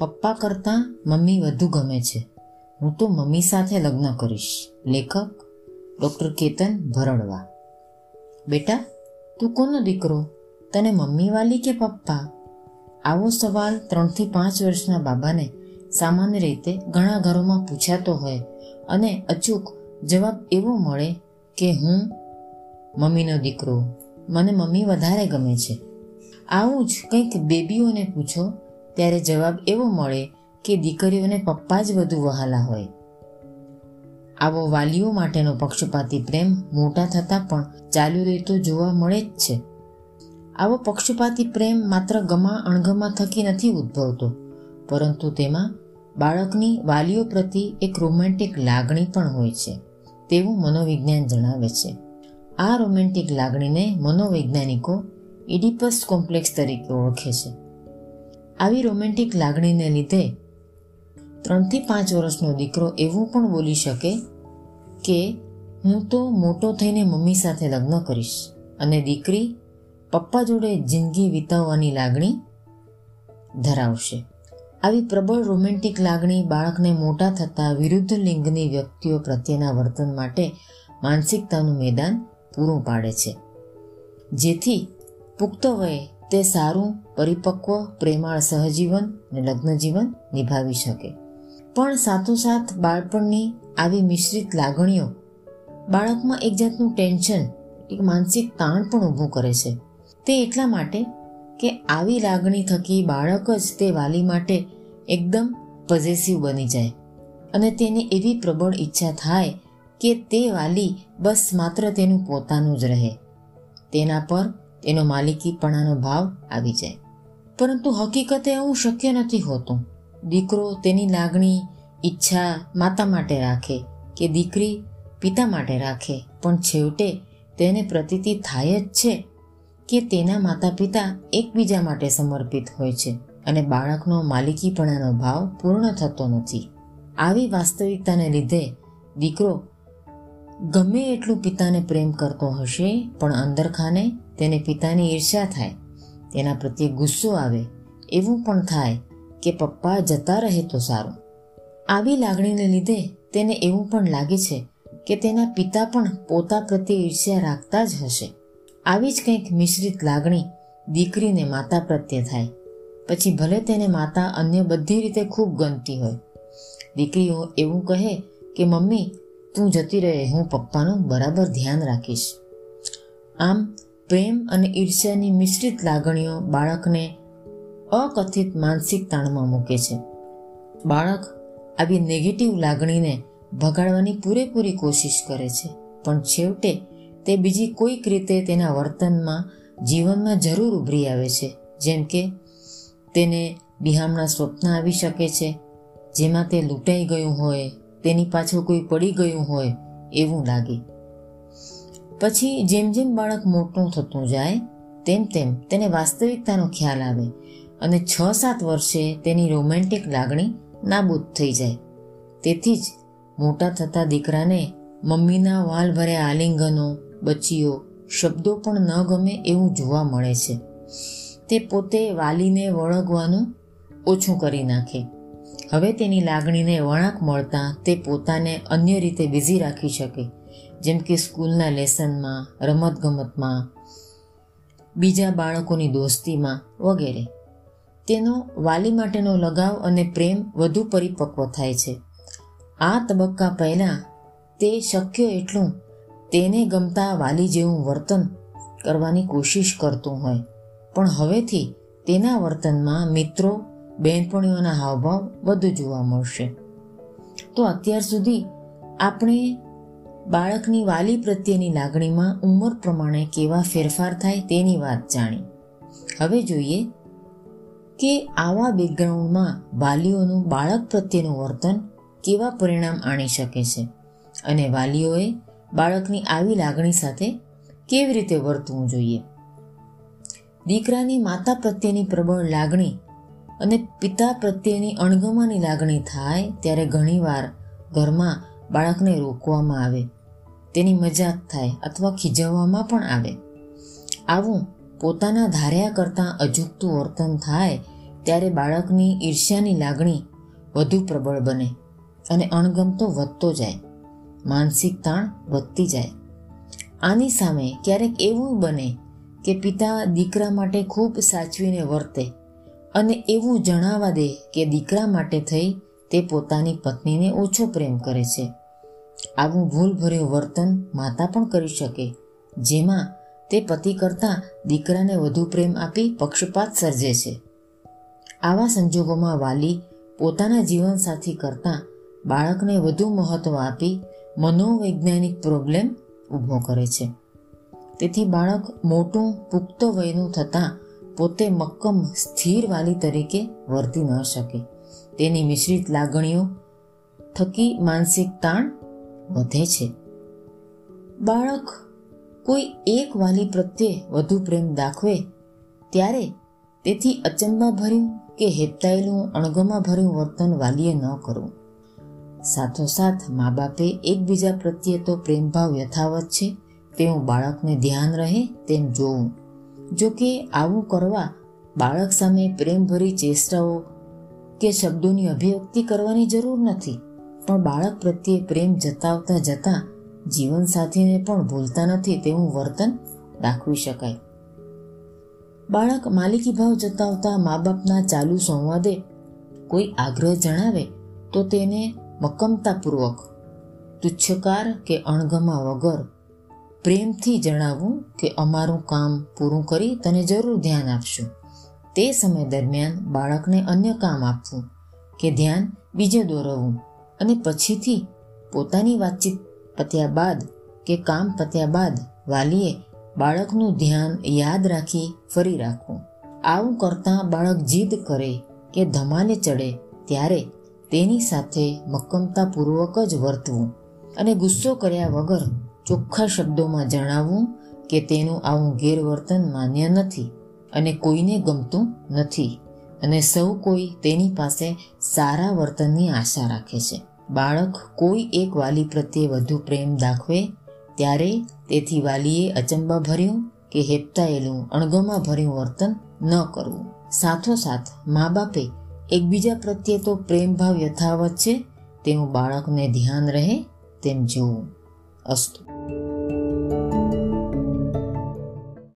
પપ્પા કરતાં મમ્મી વધુ ગમે છે. હું તો મમ્મી સાથે લગ્ન કરીશ. લેખક ડૉક્ટર કેતન ભરડવા. બેટા, તું કોનો દીકરો? તને મમ્મી વાલી કે પપ્પા? આવો સવાલ ત્રણથી પાંચ વર્ષના બાબાને સામાન્ય રીતે ઘણા ઘરોમાં પૂછાતો હોય અને અચૂક જવાબ એવો મળે કે હું મમ્મીનો દીકરો. મને મમ્મી વધારે ગમે છે. આવું જ કંઈક બેબીઓને પૂછો ત્યારે જવાબ એવો મળે કે દીકરીઓને પપ્પા જ વધુ વહાલા હોય. આવો વાલીઓ માટેનો પક્ષપાતી પ્રેમ મોટા થતાં પણ ચાલુ રહેતો જોવા મળે જ છે. આવો પક્ષપાતી પ્રેમ માત્ર ગમા અણગમા થકી નથી ઉદ્ભવતો, પરંતુ તેમાં બાળકની વાલીઓ પ્રતિ એક રોમેન્ટિક લાગણી પણ હોય છે, તેવું મનોવિજ્ઞાન જણાવે છે. આ રોમેન્ટિક લાગણીને મનોવૈજ્ઞાનિકો ઇડિપસ કોમ્પ્લેક્સ તરીકે ઓળખે છે. આવી રોમેન્ટિક લાગણીને લીધે ત્રણથી પાંચ વર્ષનો દીકરો એવું પણ બોલી શકે કે, હું તો મોટો થઈને મમ્મી સાથે લગ્ન કરીશ અને દીકરી પપ્પા જોડે જિંદગી વિતાવવાની લાગણી ધરાવશે. આવી પ્રબળ રોમેન્ટિક લાગણી બાળકને મોટા થતાં વિરુદ્ધ લિંગની વ્યક્તિઓ પ્રત્યેના વર્તન માટે માનસિકતાનું મેદાન પૂરું પાડે છે. જેથી પુખ્ત વયે તે સારું, પરિપક્વ, પ્રેમાળ સહજીવન અને લગ્ન જીવન નિભાવી શકે. પણ સાથોસાથ બાળપણની આવી મિશ્રિત લાગણીઓ બાળકમાં એક જાતનું ટેન્શન, એક માનસિક તાણ પણ ઊભું કરે છે. તે એટલા માટે કે આવી લાગણી થકી બાળક જ તે વાલી માટે એકદમ પોઝેસિવ બની જાય અને તેને એવી પ્રબળ ઈચ્છા થાય કે તે વાલી બસ માત્ર તેનું પોતાનું જ રહે. તેના પર તેનો માલિકીપણાનો ભાવ આવી જાય. પરંતુ હકીકતે એવું શક્ય નથી હોતું. દીકરો તેની લાગણી, ઈચ્છા માતા માટે રાખે કે દીકરી પિતા માટે રાખે, પણ છેવટે તેને પ્રતીતિ થાય જ છે કે તેના માતા પિતા એકબીજા માટે સમર્પિત હોય છે અને બાળકનો માલિકીપણાનો ભાવ પૂર્ણ થતો નથી. આવી વાસ્તવિકતાને લીધે દીકરો ગમે એટલું પિતાને પ્રેમ કરતો હશે, પણ અંદરખાને તેને પિતાની ઈર્ષ્યા થાય. તેના પ્રત્યે ગુસ્સો આવે, એવું પણ થાય કે પપ્પા જતા રહે તો સારું. આવી લાગણીને લીધે તેને એવું પણ લાગે છે કે તેના પિતા પણ પોતા પ્રત્યે ઈર્ષ્યા રાખતા જ હશે. આવી જ કંઈક મિશ્રિત લાગણી દીકરીને માતા પ્રત્યે થાય. પછી ભલે તેને માતા અન્ય બધી રીતે ખૂબ ગમતી હોય. દીકરીઓ એવું કહે કે, મમ્મી તું જતી રહે, હું પપ્પાનું બરાબર ધ્યાન રાખીશ. આમ પ્રેમ અને ઈર્ષ્યાની મિશ્રિત લાગણીઓ બાળકને અકથિત માનસિક તાણમાં મૂકે છે. બાળક આવી નેગેટિવ લાગણીને ભગાડવાની પૂરેપૂરી કોશિશ કરે છે, પણ છેવટે તે બીજી કોઈક રીતે તેના વર્તનમાં, જીવનમાં જરૂર ઉભરી આવે છે, જેમ કે તેને બિહામણા સ્વપ્ન આવી શકે છે, જેમાં તે લૂંટાઈ ગયું હોય તેની પાછળ કોઈ પડી ગયું હોય એવું લાગે. પછી જેમ જેમ બાળક મોટું થતું જાય, તેમ તેમ તેને વાસ્તવિકતાનો ખ્યાલ આવે અને છ સાત વર્ષે તેની રોમેન્ટિક લાગણી નાબૂદ થઈ જાય. તેથી જ મોટા થતા દીકરાને મમ્મીના વાલ ભર્યા આલિંગનો બચીઓ શબ્દો પણ ન ગમે એવું જોવા મળે છે. તે પોતે વાલીને વળગવાનું ઓછું કરી નાખે. હવે તેની લાગણીને વળાંક મળતા તે પોતાને અન્ય રીતે બિઝી રાખી શકે. જેમ કે સ્કૂલના લેસનમાં, રમતગમતમાં, બીજા બાળકોની દોસ્તીમાં વગેરે. તેનો વાલી માટેનો લગાવ અને પ્રેમ વધુ પરિપક્વ થાય છે. આ તબક્કા પહેલાં તે શક્ય એટલું તેને ગમતા વાલી જેવું વર્તન કરવાની કોશિશ કરતું હોય. પણ હવેથી તેના વર્તનમાં મિત્રો બહેનપણીઓના હાવભાવ વધુ જોવા મળશે. તો અત્યાર સુધી આપણે બાળકની વાલી પ્રત્યેની લાગણીમાં ઉંમર પ્રમાણે કેવા ફેરફાર થાય તેની વાત જાણી. હવે જોઈએ કે આવા બેકગ્રાઉન્ડમાં વાલીઓનું બાળક પ્રત્યેનું વર્તન કેવા પરિણામ આણી શકે છે અને વાલીઓએ બાળકની આવી લાગણી સાથે કેવી રીતે વર્તવું જોઈએ. દીકરાની માતા પ્રત્યેની પ્રબળ લાગણી અને પિતા પ્રત્યેની અણગમાની લાગણી થાય ત્યારે ઘણીવાર ઘરમાં બાળકને રોકવામાં આવે. તેની મજાક થાય અથવા ખીજવવામાં પણ આવે. આવું પોતાના ધાર્યા કરતાં અજુકતું વર્તન થાય ત્યારે બાળકની ઈર્ષ્યાની લાગણી વધુ પ્રબળ બને અને અણગમતો વધતો જાય. માનસિક તાણ વધતી જાય. આની સામે ક્યારેક એવું બને કે પિતા દીકરા માટે ખૂબ સાચવીને વર્તે અને એવું જણાવવા દે કે દીકરા માટે થઈ તે પોતાની પત્નીને ઓછો પ્રેમ કરે છે. આવું ભૂલભર્યું વર્તન માતા પણ કરી શકે, જેમાં તે પતિ કરતાં દીકરાને વધુ પ્રેમ આપી પક્ષપાત સર્જે છે. આવા સંજોગોમાં વાલી પોતાના જીવનસાથી કરતાં બાળકને વધુ મહત્વ આપી મનોવૈજ્ઞાનિક પ્રોબ્લેમ ઊભો કરે છે. તેથી બાળક મોટું પુખ્ત વયનું થતાં પોતે મક્કમ સ્થિર વાલી તરીકે વર્તી ન શકે. તેની મિશ્રિત લાગણીઓ થકી માનસિક તાણ વધે છે. બાળક કોઈ એક વાલી પ્રત્યે વધુ પ્રેમ દાખવે, ત્યારે તેથી અચંબા ભર્યું કે હેપતાયેલું અણગમા ભર્યું વર્તન વાલીએ ન કરવું. સાથોસાથ મા બાપે એકબીજા પ્રત્યે તો પ્રેમભાવ યથાવત છે, તેવું બાળકને ધ્યાન રહે તેમ જોવું. જો કે આવું કરવા બાળક સામે પ્રેમભરી ચેષ્ટાઓ કે શબ્દોની અભિવ્યક્તિ કરવાની જરૂર નથી. પણ બાળક પ્રત્યે પ્રેમ જતાવતા જતાં જીવનસાથીને પણ ભૂલતા નથી તેવું વર્તન દાખવી શકાય. બાળક માલિકી ભાવ જતાવતા મા બાપના ચાલુ સંવાદે કોઈ આગ્રહ જણાવે તો તેને મક્કમતાપૂર્વક તુચ્છકાર કે અણગમા વગર પ્રેમથી જણાવવું કે અમારું કામ પૂરું કરી તને જરૂર ધ્યાન આપશું. તે સમય દરમિયાન બાળકને અન્ય કામ આપવું કે ધ્યાન બીજે દોરવવું અને પછીથી પોતાની વાતચીત પત્યા બાદ કે કામ પત્યા બાદ વાલીએ બાળકનું ધ્યાન યાદ રાખી ફરી રાખવું. આવું કરતાં બાળક જીદ કરે કે ધમાલે ચડે ત્યારે તેની સાથે મક્કમતાપૂર્વક જ વર્તવું અને ગુસ્સો કર્યા વગર ચોખ્ખા શબ્દોમાં જણાવવું કે તેનું આવું ગેરવર્તન માન્ય નથી અને કોઈને ગમતું નથી અને સૌ કોઈ તેની પાસે સારા વર્તનની આશા રાખે છે. બાળક કોઈ એક વાલી પ્રત્યે વધુ પ્રેમ દાખવે, ત્યારે તેથી વાલીએ અચંબા ભર્યું કે હેપતાયેલું અણગમા ભર્યું વર્તન ન કરવું. સાથોસાથ મા બાપે એકબીજા પ્રત્યે તો પ્રેમભાવ યથાવત છે, તેવું બાળકને ધ્યાન રહે તેમ જોવું. અસ્તુ.